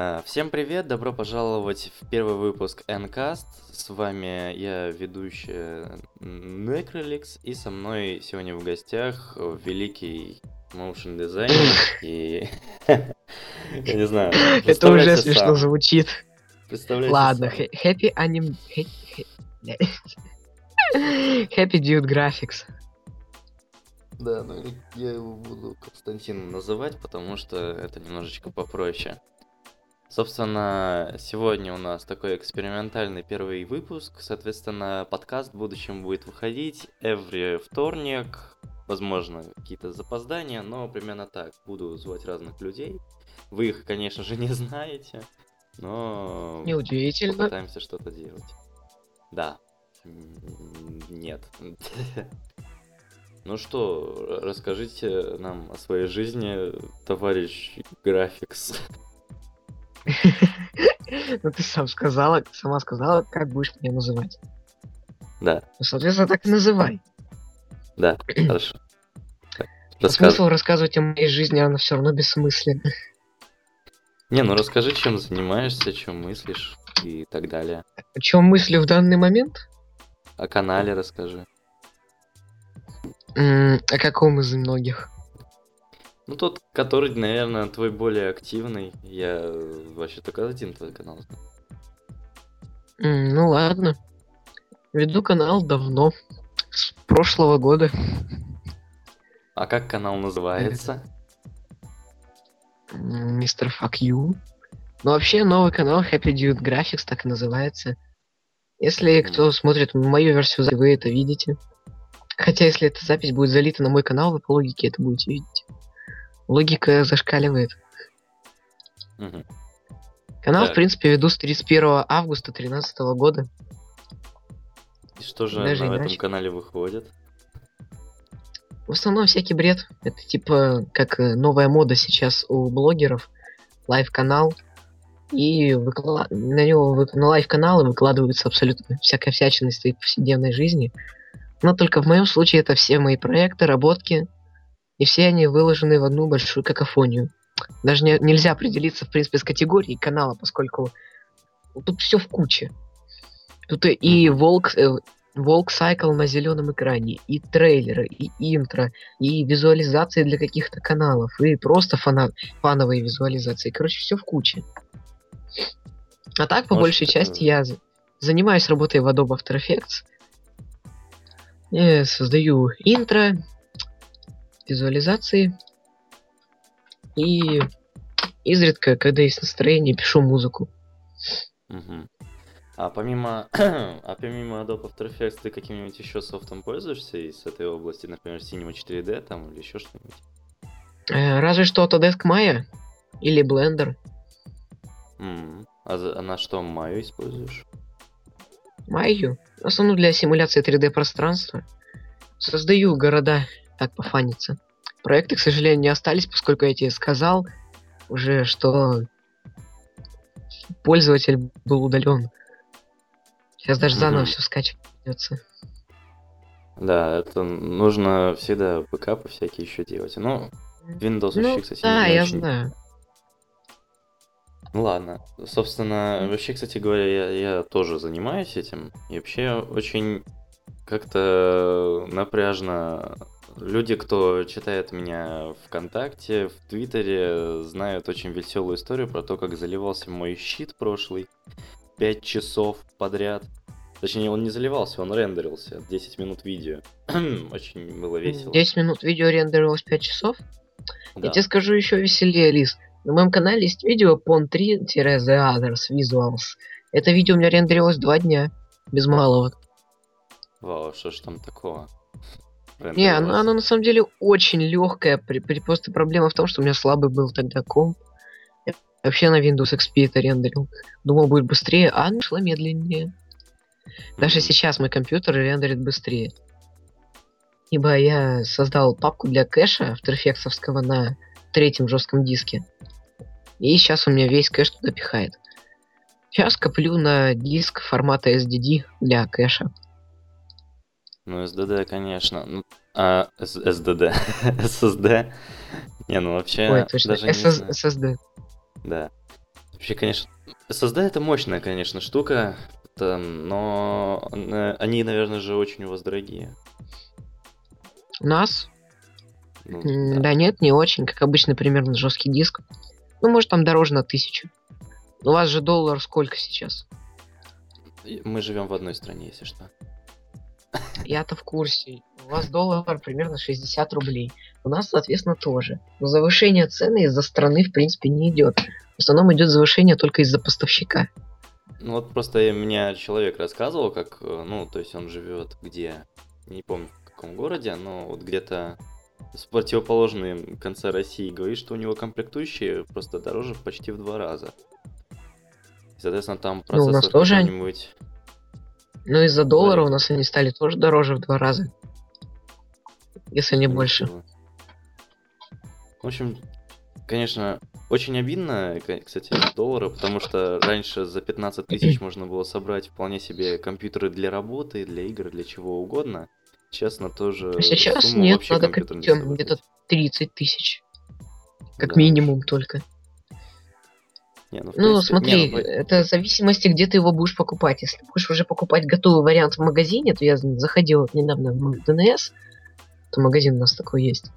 А, Всем привет, добро пожаловать в первый выпуск Ncast. С вами я, ведущая Necrolix, и со мной сегодня в гостях великий motion дизайнер и... Я не знаю. Это уже смешно звучит. Ладно, happy бля. Happy Dude Graphics. Да, ну я его буду Константином называть, потому что это немножечко попроще. Собственно, сегодня у нас такой экспериментальный первый выпуск. Соответственно, подкаст в будущем будет выходить every вторник. Возможно, какие-то запоздания, но примерно так. Буду звать разных людей. Вы их, конечно же, не знаете, но Неудивительно. попытаемся что-то делать. Да. Нет. Ну что, расскажите нам о своей жизни, товарищ Графикс. Ну ты сам сказала, сама сказала, как будешь меня называть. Да, Ну, соответственно, так и называй. да, хорошо. А Смысл рассказывать о моей жизни, она все равно бессмысленна. Не, ну расскажи, чем занимаешься, чем мыслишь и так далее. О чем мыслю в данный момент? О канале расскажи. М, О каком из многих? Ну тот, который, наверное, твой более активный. Я вообще только один твой канал знаю. М, Ну ладно. Веду канал давно. С прошлого года. А как канал называется? Мистер Fuck You. Ну, вообще, новый канал Happy Dude Graphics так и называется. Если кто смотрит мою версию, вы это видите. Хотя, если эта запись будет залита на мой канал, вы по логике это будете видеть. Логика зашкаливает. Мгм. Канал, Так. в принципе, веду с 31 августа 2013 года. И что же Даже на этом иначе. канале выходит? В основном всякий бред. Это типа как э, новая мода сейчас у блогеров. Live-канал. И выкла- на него вы- на live-каналы выкладываются абсолютно всякая всячина из твоей повседневной жизни. Но только в моем случае это все мои проекты, работки. И все они выложены в одну большую какофонию. Даже не- нельзя определиться, в принципе, с категорией канала, поскольку тут все в куче. Тут и- walk, э, walk cycle на зеленом экране, и трейлеры, и интро, и визуализации для каких-то каналов, и просто фана- фановые визуализации. Короче, все в куче. А так, по Может, большей это- части, я занимаюсь работой в Adobe After Effects. Я создаю интро, визуализации. И изредка, когда есть настроение, пишу музыку. Мгм. А помимо, а помимо Adobe After Effects, ты каким-нибудь еще софтом пользуешься из этой области, например, Cinema 4D там или еще что-нибудь? Э, разве что Autodesk Maya или Blender. М, А, за- а на что Maya используешь? Майю. В основном для симуляции 3D пространства. Создаю города, так пофаниться. Проекты, к сожалению, не остались, поскольку я тебе сказал уже, что пользователь был удален. Сейчас даже заново Мгм. все скачивать придется. Да, это нужно всегда бэкапы всякие еще делать. Ну, Windows Ну, вообще, кстати, да, не я очень. знаю. Ну ладно. Собственно, вообще, кстати говоря, я, я тоже занимаюсь этим. И вообще очень как-то напряжно. Люди, кто читает меня ВКонтакте, в Твиттере, знают очень веселую историю про то, как заливался мой щит прошлый. Пять часов подряд. Точнее, он не заливался, он рендерился. 10 минут видео. Очень было весело. 10 минут видео рендерилось 5 часов. Да. Я тебе скажу еще веселее, Лис. На моем канале есть видео pon3-the others visuals. Это видео у меня рендерилось 2 дня. Без малого. Вау, что ж там такого? Не, оно, оно на самом деле очень легкое. При, при- просто проблема в том, что у меня слабый был тогда комп. Я вообще на Windows XP это рендерил. Думал, будет быстрее, а оно шло медленнее. Даже сейчас мой компьютер рендерит быстрее. Ибо я создал папку для кэша After Effects на третьем жестком диске. И сейчас у меня весь кэш туда пихает. Сейчас коплю на диск формата SDD для кэша. Ну, SDD, конечно. Ну, а, SDD. SSD. Не, ну вообще, Ой, точно. даже не SS знаю. SSD. Да. Вообще, конечно, SSD это мощная, конечно, штука, это, но они, наверное, же очень у вас дорогие. Нас? Ну, да. Да нет, не очень. Как обычно, примерно жесткий диск. Ну, может, там дороже на тысячу. У вас же доллар сколько сейчас? Мы живем в одной стране, если что. Я-то в курсе. У вас доллар примерно 60 рублей. У нас, соответственно, тоже. Но завышение цены из-за страны, в принципе, не идет. В основном идет завышение только из-за поставщика. Ну вот просто я- мне человек рассказывал, как, э, ну, то есть он живет где, не помню в каком городе, но вот где-то с противоположной конца России говорит, что у него комплектующие просто дороже почти в два раза. Соответственно, там Ну, процессор тоже они- какой-нибудь... Но из-за доллара у нас они стали тоже дороже в два раза. Если не больше. В общем, конечно, очень обидно, кстати, доллара, потому что раньше за 15 тысяч можно было собрать вполне себе компьютеры для работы, для игр, для чего угодно. Сейчас на то же А сейчас нет, надо где-то 30 тысяч. Как Да минимум только. Не, ну, Ну, принципе- смотри, не, ну, это в зависимости, где ты его будешь покупать. Если будешь уже покупать готовый вариант в магазине, то я заходил вот недавно в ДНС, то магазин у нас такой есть.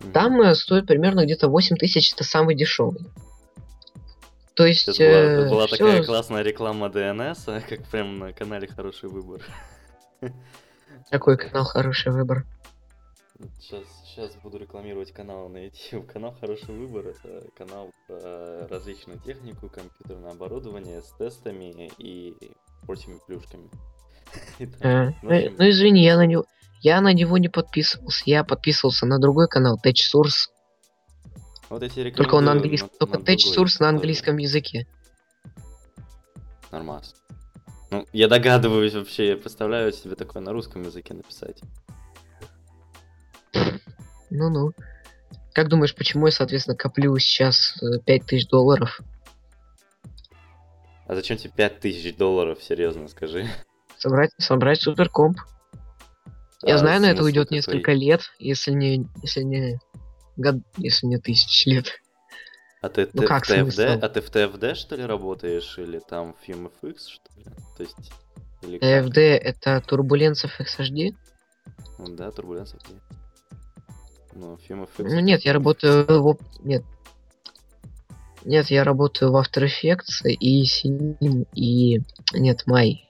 мгм. Там э, стоит примерно где-то 8 тысяч, это самый дешевый. То есть... Сейчас была, э, была всё такая классная реклама ДНС, как прям на канале «Хороший выбор». Такой канал хороший выбор. Сейчас, сейчас буду рекламировать канал на YouTube. Канал «Хороший выбор» — это канал про различную технику, компьютерное оборудование с тестами и прочими плюшками. Э, ну, общем, ну, извини, я на него... Я на него не подписывался. Я подписывался на другой канал, Tech Source. вот тебе Только он на английском. Только Tech Source на английском языке. Нормас. Ну, я догадываюсь вообще, я представляю себе такое на русском языке написать. Ну-ну. Как думаешь, почему я, соответственно, коплю сейчас э, 5000 долларов? А зачем тебе 5000 долларов, серьезно, скажи? Собрать, собрать суперкомп. Я А знаю, на это уйдет несколько лет, если не, если не год, если не тысяч лет. А ты, Ну ты как в смысл? а ты в TFD что ли работаешь или там в FimeFX что ли? То есть или? TFD это Turbulence FXHD? Ну да, турбуленция. окей. Ну. Ну нет, я работаю в... Нет. Нет, я работаю в After Effects и Sim, и... Нет, Май.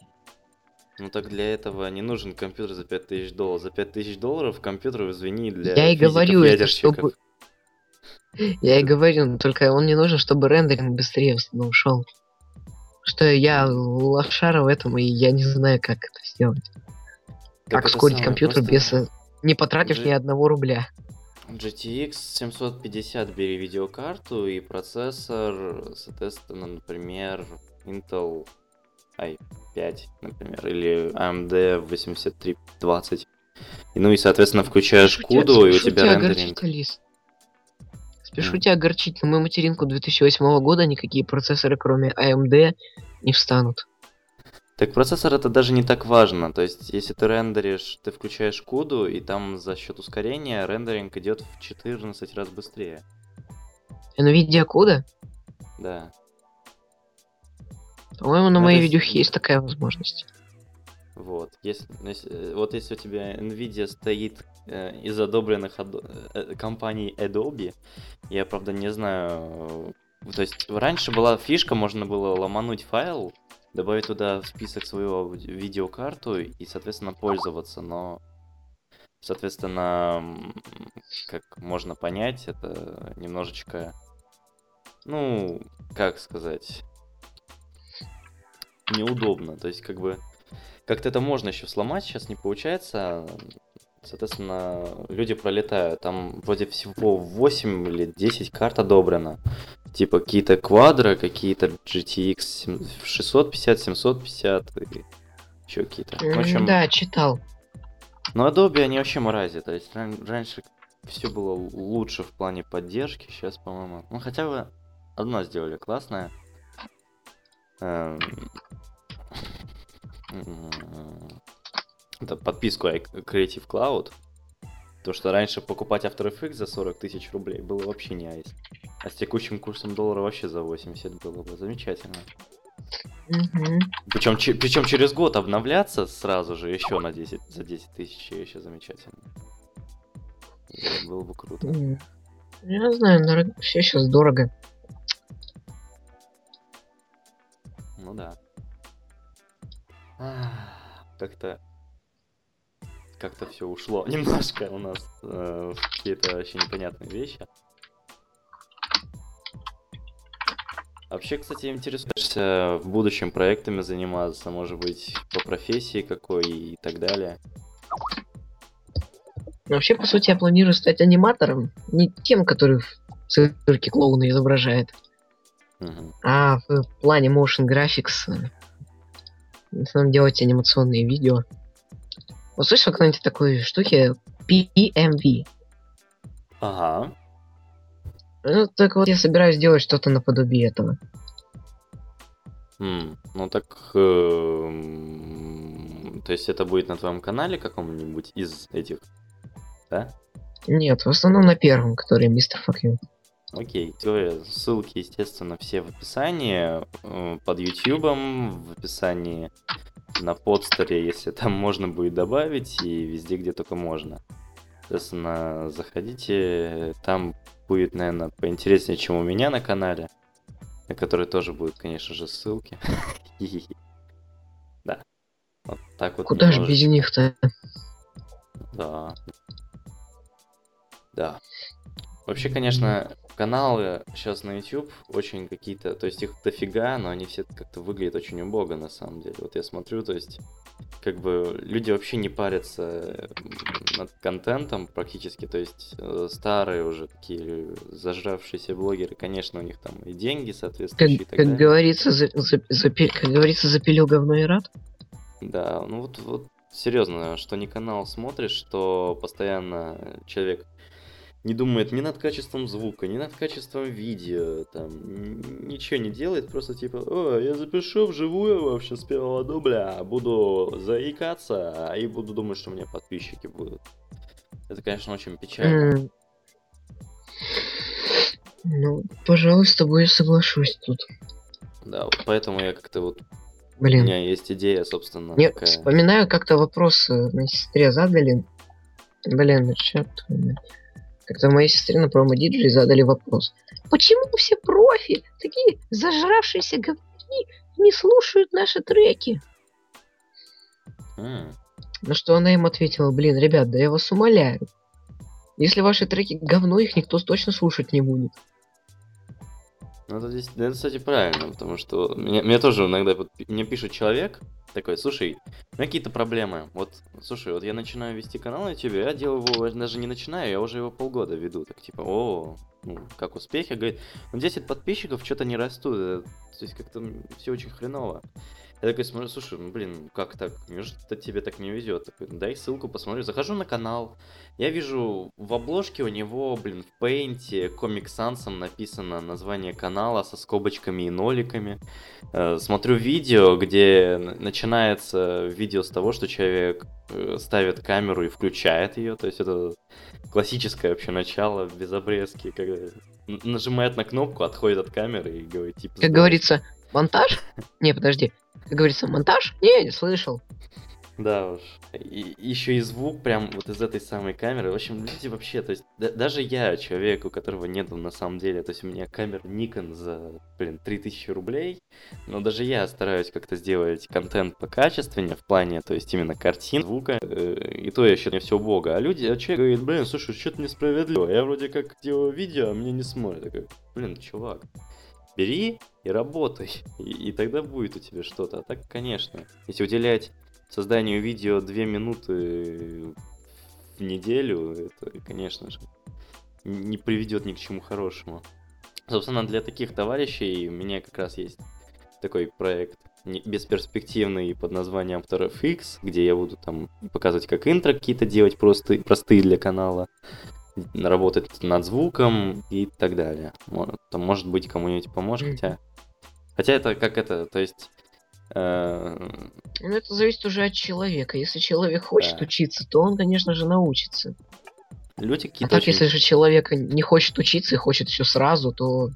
Ну так для этого не нужен компьютер за 5000 долларов. За 5000 долларов компьютер, извини, для Я и говорю это, чтобы... Я и говорю, но только он не нужен, чтобы рендеринг быстрее ну, ушел. Что я лошара в этом, и я не знаю, как это сделать. Так как ускорить компьютер просто без... Не потратив Джи- ни одного рубля. GTX 750 бери видеокарту и процессор, соответственно, например, Intel i5, например, или AMD 8320. И, ну и, соответственно, включаешь куду, и у тебя тебя рендеринг. Спешу Мгм. тебя огорчить, на мою материнку 2008 года никакие процессоры, кроме AMD, не встанут. Так процессор это даже не так важно. То есть, если ты рендеришь, ты включаешь куду, и там за счет ускорения рендеринг идет в 14 раз быстрее. NVIDIA CUDA? Да. По-моему, на Ну, моей есть- видюхе есть такая возможность. Вот. Если, если- э, вот если у тебя Nvidia стоит э, из одобренных Ado- э, компаний Adobe, я правда не знаю. э, То есть раньше была фишка, можно было ломануть файл, добавить туда в список свою видеокарту и, соответственно, пользоваться, но соответственно, как можно понять, это немножечко, ну, как сказать, неудобно. То есть, как бы, как-то это можно еще сломать, сейчас не получается. Соответственно, люди пролетают. Там вроде всего 8 или 10 карт одобрено. Типа какие-то квадро, какие-то GTX 7- 650, 750 и еще какие-то. В общем, Да, читал. но Adobe они вообще мрази. То есть ран- раньше все было лучше в плане поддержки, сейчас, по-моему. Ну хотя бы одно сделали классное. Эм, Это подписку Creative Cloud. То, что раньше покупать After Effects за 40 тысяч рублей было вообще не айс. А с текущим курсом доллара вообще за 80 было бы замечательно. Мгм. Причем, причем через год обновляться сразу же еще на 10, за 10 тысяч еще замечательно. И Было бы круто. М. Я знаю, наверно, вообще сейчас дорого. Ну да. Как-то как-то все ушло немножко у нас э, какие-то вообще непонятные вещи. Вообще, кстати, интересуешься в будущем проектами заниматься, может быть, по профессии какой и так далее. Но вообще, по сути, я планирую стать аниматором. Не тем, который в цирке клоуна изображает, Мгм. а в плане motion graphics. э, В основном делать анимационные видео. Вот слышал когда-нибудь такой штуке PMV? Ага. Ну, так вот я собираюсь сделать что-то наподобие этого. М, Ну так, эм, то есть это будет на твоем канале каком-нибудь из этих, да? Нет, в основном на первом, который мистер You. Окей, Всё, ссылки, естественно, все в описании, э, под ютубом, в описании на подстере, если там можно будет добавить, и везде, где только можно. Соответственно, заходите, там будет, наверное, поинтереснее, чем у меня на канале, на который тоже будут, конечно же, ссылки. Да. Вот так вот Куда же без них-то? Да. Да. Вообще, конечно, каналы сейчас на YouTube очень какие-то, то есть их дофига, но они все как-то выглядят очень убого на самом деле. Вот я смотрю, то есть как бы люди вообще не парятся над контентом практически, то есть э, старые уже такие зажравшиеся блогеры, конечно, у них там и деньги Как, соответствующие и так как далее. говорится, за, за- запи- как говорится, запилил говно и рад. Да, ну вот, вот серьезно, что не канал смотришь, что постоянно человек не думает ни над качеством звука, ни над качеством видео, там, ничего не делает, просто типа, о, я запишу вживую вообще с первого дубля, буду заикаться, и буду думать, что у меня подписчики будут. Это, конечно, очень печально. Ну, пожалуй, с тобой я соглашусь тут. Да, вот поэтому я как-то вот, у Блин. меня есть идея, собственно, Не, такая. вспоминаю, как-то вопрос моей сестре задали. Блин, черт. Как-то моей сестре на промо-диджей задали вопрос. Почему все профи, такие зажравшиеся говни, не слушают наши треки? На что она им ответила, блин, ребят, да я вас умоляю. Если ваши треки говно, их никто точно слушать не будет. Ну, это, здесь, кстати, правильно, потому что мне, мне тоже иногда мне пишет человек такой, слушай, у меня какие-то проблемы. Вот, слушай, вот я начинаю вести канал на YouTube, я делаю его, даже не начинаю, я уже его полгода веду. Так типа, о, ну, как успехи? Говорит, ну 10 подписчиков что-то не растут, э, то есть как-то все очень хреново. Я такой смотрю, слушай, ну блин, как так? Неужели тебе так не везет? Такой, «Ну, дай ссылку, посмотрю. Захожу на канал, я вижу в обложке у него, блин, в пейнте Comic Sans написано название канала со скобочками и ноликами. Э, Смотрю видео, где начинается видео с того, что человек э, ставит камеру и включает ее. То есть это классическое вообще начало без обрезки, когда нажимает на кнопку, отходит от камеры и говорит типа. Как говорится, монтаж? Не, подожди. Как говорится, монтаж? Не, не слышал. Да уж. И еще и звук прям вот из этой самой камеры. В общем, люди вообще, то есть да- даже я, человек, у которого нету на самом деле, то есть у меня камера Nikon за, блин, 3000 рублей, но даже я стараюсь как-то сделать контент покачественнее в плане, то есть именно картин, звука, э, и то еще не все убого. А люди, а человек говорит, блин, слушай, что-то несправедливо, я вроде как делаю видео, а мне не смотрят. Я такой, блин, чувак, бери и работай, и, и тогда будет у тебя что-то. А так, конечно, если уделять созданию видео 2 минуты в неделю, это, конечно же, не приведет ни к чему хорошему. Собственно, для таких товарищей у меня как раз есть такой проект бесперспективный под названием After FX, где я буду там показывать, как интро какие-то делать просто, простые для канала, работать над звуком и так далее. Там, может быть, кому-нибудь поможет, хотя... Хотя это как это, то есть... э, Ну, это зависит уже от человека. Если человек хочет Да. учиться, то он, конечно же, научится. Люди А какие-то так, очень... если же человек не хочет учиться и хочет все сразу, то,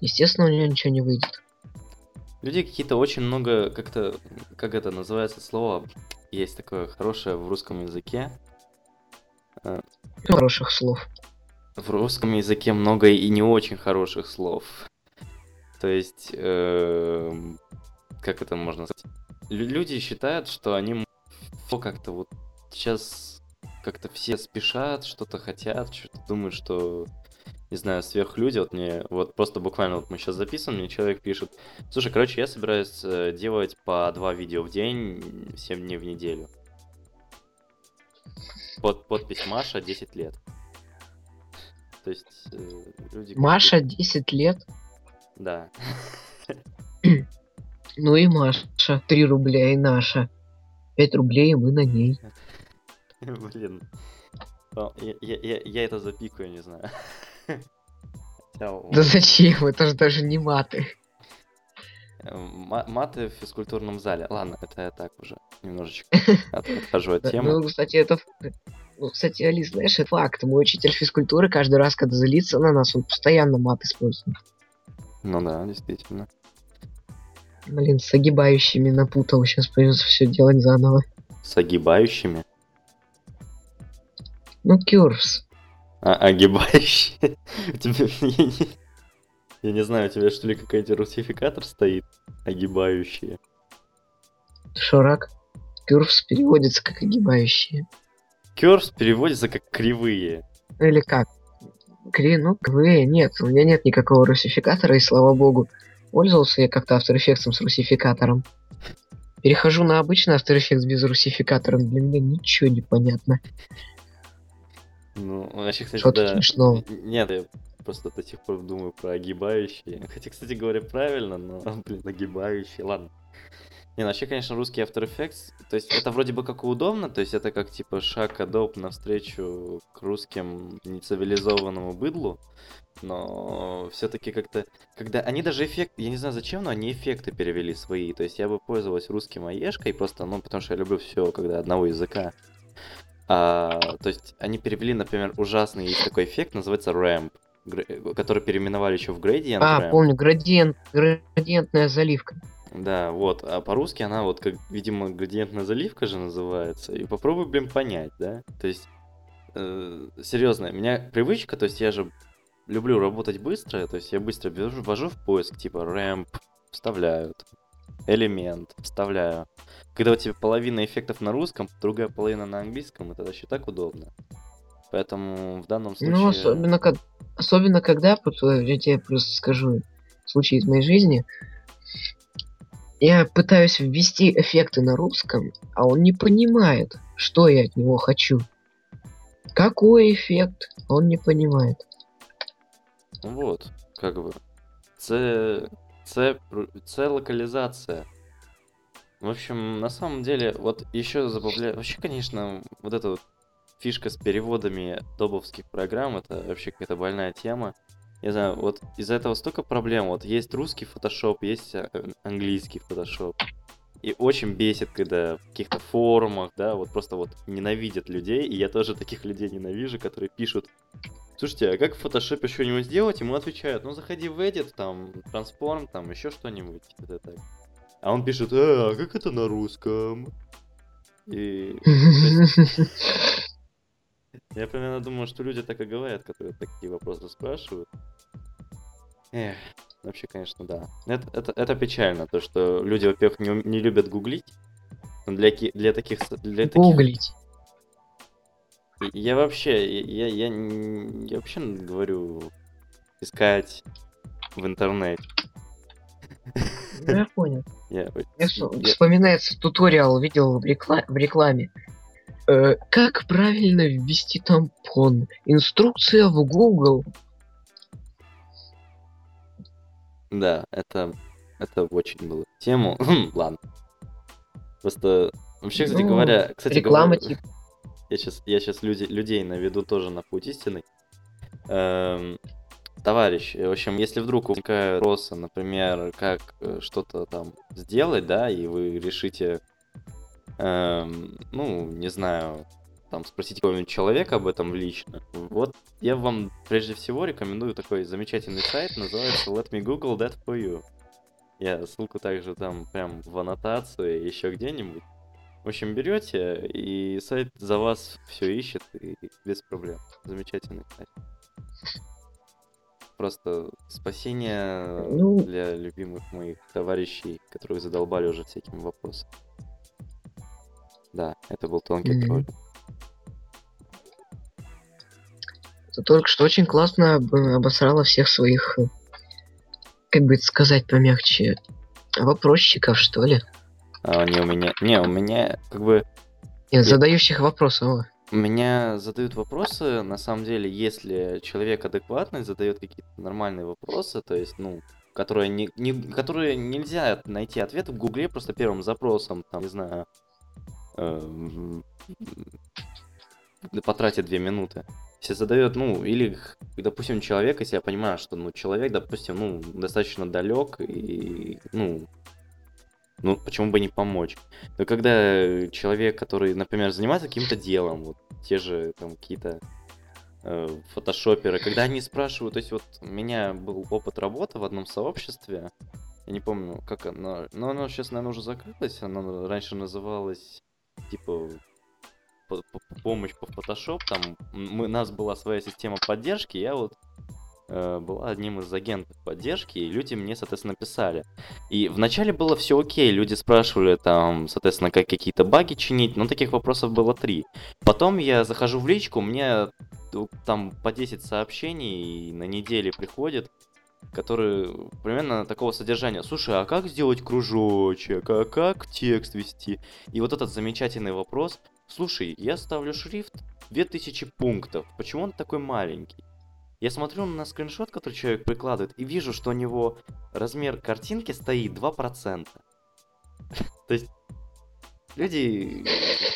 естественно, у него ничего не выйдет. Люди какие-то очень много, как-то, как это называется слово, есть такое хорошее в русском языке. Хороших слов. В русском языке много и не очень хороших слов. То есть, эм, как это можно сказать? Лю- Люди считают, что они как-то вот сейчас как-то все спешат, что-то хотят, что-то думают, что, не знаю, сверхлюди. Вот мне, вот просто буквально вот мы сейчас записываем, мне человек пишет, слушай, короче, я собираюсь э, делать по два видео в день, 7 дней в неделю. Под, подпись Маша, 10 лет. То есть, э, люди... Маша 10 лет. Да. Ну и Маша. 3 рубля и наша. 5 рублей, и мы на ней. Блин. О, Я, я, я, я это запикаю, не знаю. Да зачем? Это же даже не маты. Ма- Маты в физкультурном зале. Ладно, это я так уже немножечко от- отхожу от темы. Ну, кстати, это... Ну, кстати, Алис, знаешь, это факт. Мой учитель физкультуры каждый раз, когда злится на нас, он постоянно мат использует. Ну да, действительно. Блин, с огибающими напутал. Сейчас придется все делать заново. С огибающими. Ну, кюрс. А, огибающие. Я не, знаю, у тебя что ли какой-то русификатор стоит? Огибающие. Шурак. Кюрс переводится как огибающие. Кёрс переводится как кривые. Или как? Кри, ну, квы, нет, у меня нет никакого русификатора, и слава богу. Пользовался я как-то After Effects с русификатором. Перехожу на обычный After Effects без русификатора, для меня ничего не понятно. Ну, вообще, кстати, Что да. смешного? Н- Нет, я просто до сих пор думаю про огибающие. Хотя, кстати говоря, правильно, но, блин, огибающие. Ладно. Не, ну вообще, конечно, русский After Effects, то есть это вроде бы как и удобно, то есть это как типа шаг адоп навстречу к русским нецивилизованному быдлу, но все-таки как-то, когда они даже эффект, я не знаю зачем, но они эффекты перевели свои, то есть я бы пользовалась русским аешкой просто, ну, потому что я люблю все, когда одного языка. А, то есть они перевели, например, ужасный есть такой эффект, называется ramp, гр- который переименовали еще в gradient А, ramp. помню, градиент, градиентная заливка. Да, вот, а по-русски она вот как, видимо, градиентная заливка же называется. И попробуй, блин, понять, да? То есть, э, серьезно, у меня привычка, то есть я же люблю работать быстро, то есть я быстро ввожу, ввожу в поиск, типа, рэмп, вставляю, там, элемент, вставляю. Когда у тебя половина эффектов на русском, другая половина на английском, это вообще так удобно. Поэтому в данном случае... Ну, особенно, как, особенно когда, вот, э, я тебе просто скажу, случай из моей жизни, я пытаюсь ввести эффекты на русском, а он не понимает, что я от него хочу. Какой эффект? Он не понимает. Вот, как бы. Це, це, це локализация. В общем, на самом деле, вот еще забавляю. Вообще, конечно, вот эта вот фишка с переводами добовских программ, это вообще какая-то больная тема. Я знаю, вот из-за этого столько проблем. Вот есть русский фотошоп, есть э, английский фотошоп. И очень бесит, когда в каких-то форумах, да, вот просто вот ненавидят людей, и я тоже таких людей ненавижу, которые пишут, слушайте, а как в фотошопе что-нибудь сделать? Ему отвечают, ну заходи в edit, там, трансформ, там, еще что-нибудь, это так. А он пишет, а, как это на русском? И я примерно думаю, что люди так и говорят, которые такие вопросы спрашивают. Эх, вообще, конечно, да. Это, это, это печально, то, что люди, во-первых, не, не любят гуглить. Но для, для таких... Для таких Гуглить. Я вообще, я, я, н- я вообще говорю искать в интернете. Ну, я понял. Я, я- вспоминается туториал, видел в, рекла- в рекламе. Э, как правильно ввести тампон? Инструкция в Google. Да, это, это очень было тему. Ладно. Просто, вообще, кстати Ну, говоря, кстати Реклама говоря, типа. я сейчас, я сейчас люди, людей наведу тоже на путь истины. Эм, товарищ, в общем, если вдруг возникают вопросы, например, как э, что-то там сделать, да, и вы решите, эм, ну, не знаю, там спросить какого-нибудь человека об этом лично, вот я вам прежде всего рекомендую такой замечательный сайт, называется Let Me Google That For You. Я ссылку также там прям в аннотацию еще где-нибудь. В общем, берете, и сайт за вас все ищет, и без проблем. Замечательный сайт. Просто спасение Ну, для любимых моих товарищей, которых задолбали уже всякими вопросами. Да, это был тонкий Мгм. тролль. Ты только что очень классно об- обосрала всех своих, э, как бы это сказать помягче, вопросчиков, что ли. А они у меня... Не, у меня как бы... Нет, задающих вопросы. о. Меня задают вопросы, на самом деле, если человек адекватный, задает какие-то нормальные вопросы, то есть, ну, которые, не, не, которые нельзя найти ответ в Гугле просто первым запросом, там, не знаю, эм, потратить две минуты. Если задает, ну, или, допустим, человек, если я понимаю, что, ну, человек, допустим, ну, достаточно далек и, ну, ну, почему бы не помочь? Но когда человек, который, например, занимается каким-то делом, вот те же там какие-то э, фотошоперы, когда они спрашивают, то есть вот у меня был опыт работы в одном сообществе, я не помню, как оно, но оно сейчас, наверное, уже закрылось, оно раньше называлось, типа, помощь по Photoshop, там мы, у нас была своя система поддержки, я вот э, была одним из агентов поддержки, и люди мне, соответственно, писали. И вначале было все окей, люди спрашивали там, соответственно, как какие-то баги чинить, но таких вопросов было три. Потом я захожу в личку, мне т- там по 10 сообщений на неделе приходит, которые примерно такого содержания. Слушай, а как сделать кружочек? А как текст вести? И вот этот замечательный вопрос. Слушай, я ставлю шрифт 2000 пунктов. Почему он такой маленький? Я смотрю на скриншот, который человек прикладывает, и вижу, что у него размер картинки стоит 2%. То есть люди...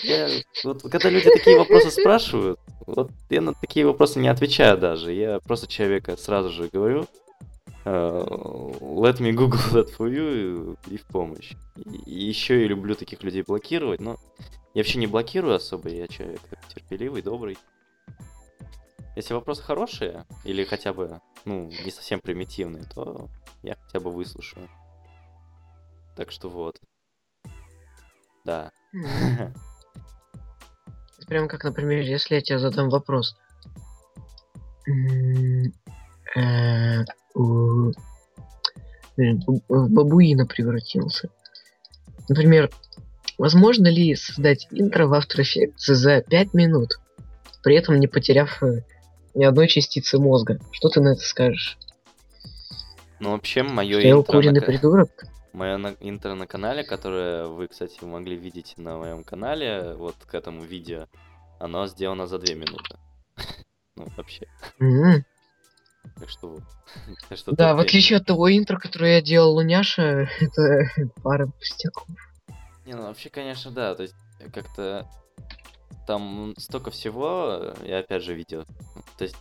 я- вот когда люди такие вопросы спрашивают, вот я на такие вопросы не отвечаю даже. Я просто человека сразу же говорю, э, let me google that for you и в помощь. И еще и люблю таких людей блокировать, но я вообще не блокирую особо, я человек терпеливый, добрый. Если вопросы хорошие, или хотя бы, ну, не совсем примитивные, то я хотя бы выслушаю. Так что вот. Да. Прям как, например, если я тебе задам вопрос. Э, В бабуина превратился. Например, возможно ли создать интро в After Effects за 5 минут, при этом не потеряв э, ни одной частицы мозга? Что ты на это скажешь? Ну, вообще, мое Что я интро, на, придурок? моё на- интро на канале, которое вы, кстати, могли видеть на моем канале, вот к этому видео, оно сделано за 2 минуты. Ну, вообще. Так что Да, в отличие от того интро, которое я делал Луняша, это пара пустяков. Не, ну вообще, конечно, да, то есть э, как-то там столько всего, я опять же видел. То есть,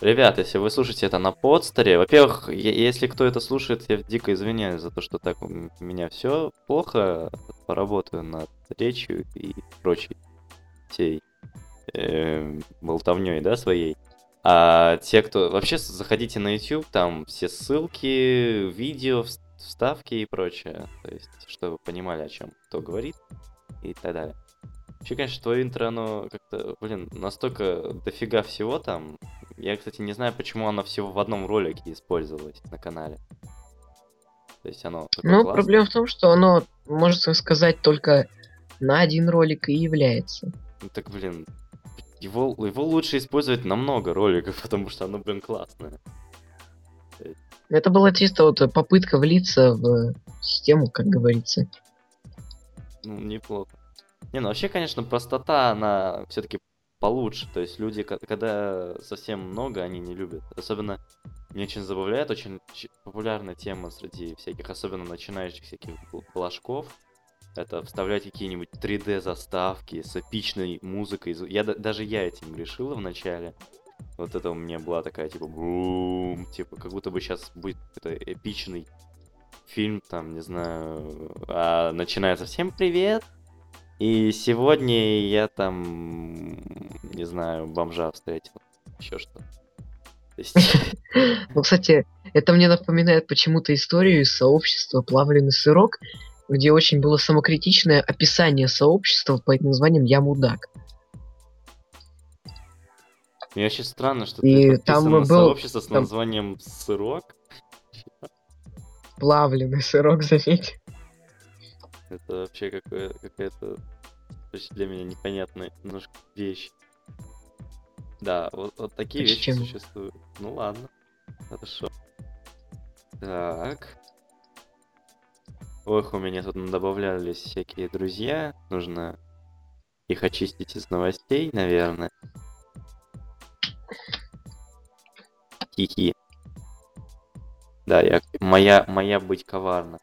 ребят, если вы слушаете это на подстере, во-первых, если кто это слушает, я дико извиняюсь за то, что так у меня все плохо, поработаю над речью и прочей всей болтовней, да, своей. А те, кто... Вообще, заходите на YouTube, там все ссылки, видео, вставки и прочее. То есть, чтобы понимали, о чем кто говорит и так далее. Вообще, конечно, твое интро, оно как-то, блин, настолько дофига всего там. Я, кстати, не знаю, почему оно всего в одном ролике использовалось на канале. То есть оно Ну, классное. проблема в том, что оно, можно сказать, только на один ролик и является. Ну, так, блин, его, его лучше использовать на много роликов, потому что оно, блин, классное. Это была чисто вот попытка влиться в систему, как говорится. Ну, неплохо. Не, ну вообще, конечно, простота, она все-таки получше. То есть люди, ко- когда совсем много, они не любят. Особенно, меня очень забавляет, очень популярная тема среди всяких, особенно начинающих всяких блажков. Это вставлять какие-нибудь 3D-заставки с эпичной музыкой. Я, да- даже я этим грешила в начале. Вот это у меня была такая, типа, бум, типа, как будто бы сейчас будет какой-то эпичный фильм, там, не знаю, а начинается «Всем привет!» И сегодня я там, не знаю, бомжа встретил. Еще что. Ну, кстати, это мне напоминает почему-то историю из сообщества «Плавленый сырок», где очень было самокритичное описание сообщества под названием «Я мудак». Мне очень странно, что И ты там был- сообщество с там- названием Сырок. Плавленый сырок, заметь. Это вообще какая-то для меня непонятная немножко вещь. Да, вот, вот такие вещи Почему? существуют. Ну ладно, хорошо. Так. Ох, у меня тут добавлялись всякие друзья. Нужно их очистить из новостей, наверное. Хихи. Да, я, моя, моя быть коварна.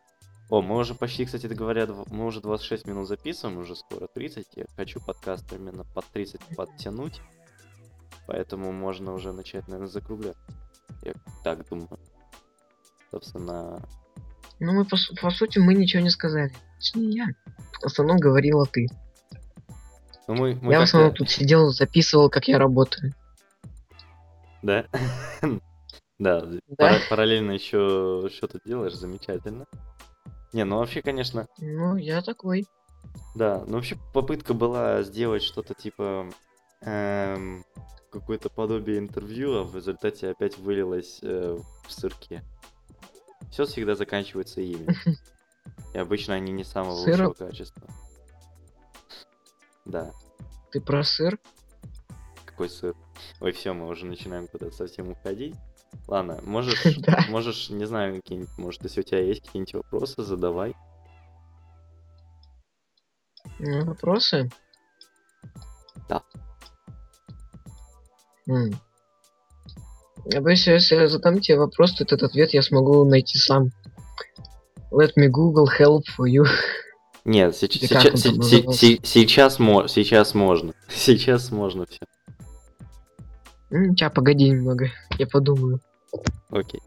О, мы уже почти, кстати говоря, мы уже 26 минут записываем, уже скоро 30. Я хочу подкаст примерно под 30 подтянуть. Поэтому можно уже начать, наверное, закруглять. Я так думаю. Собственно, Ну, мы, по, по сути, мы ничего не сказали. Точнее, я. В основном говорила ты. ну мы, мы я в основном тут сидел, записывал, как я работаю. Да? Да, пара- параллельно еще что-то делаешь, замечательно. Не, ну вообще, конечно, Ну, я такой. Да, ну вообще попытка была сделать что-то типа эм, какое-то подобие интервью, а в результате опять вылилось э, в сырке. Все всегда заканчивается ими. И обычно они не самого Сыром? лучшего качества. Да, Ты про сыр? какой сыр. Ой, все, мы уже начинаем куда-то совсем уходить. Ладно, можешь, можешь, не знаю, какие-нибудь, может, если у тебя есть какие-нибудь вопросы, задавай. Ну, Вопросы? Да. М. Я боюсь, если я задам тебе вопрос, то этот ответ я смогу найти сам. Let me Google help for you. Нет, сейчас, сейчас, мо- сейчас можно. Сейчас можно все. Ча, погоди немного, я подумаю. Окей.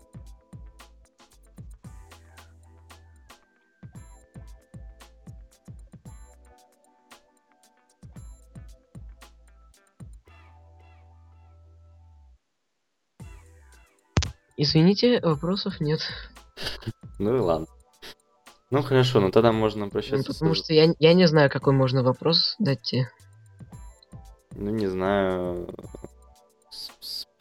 Извините, вопросов нет. Ну и ладно. Ну хорошо, ну тогда можно Ну, прощаться. с- потому что я, я не знаю, какой можно вопрос дать тебе. Ну не знаю.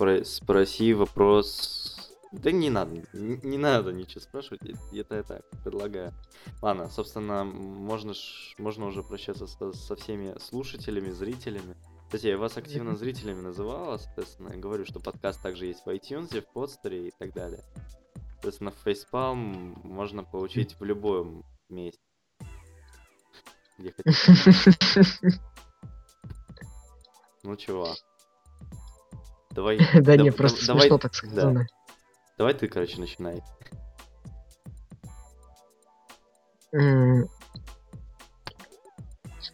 Спро- спроси вопрос. Да не надо, не, не надо ничего спрашивать, это я так предлагаю. Ладно, собственно, можно, ж, можно уже прощаться со, со всеми слушателями, зрителями. Кстати, я вас активно зрителями называла, соответственно, я говорю, что подкаст также есть в iTunes, в подстере и так далее. Соответственно, фейспалм можно получить в любом месте. Где хотите. Ну чего? Давай. Да не, просто смешно так сказано. Давай ты, короче, начинай.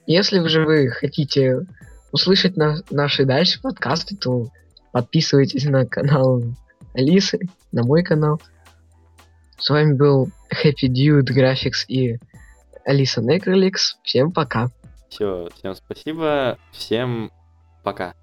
Если же вы хотите услышать на- наши дальше подкасты, то подписывайтесь на канал Алисы, на мой канал. С вами был Happy Dude Graphics и Алиса Некроликс. Всем пока. Все, всем спасибо, всем пока.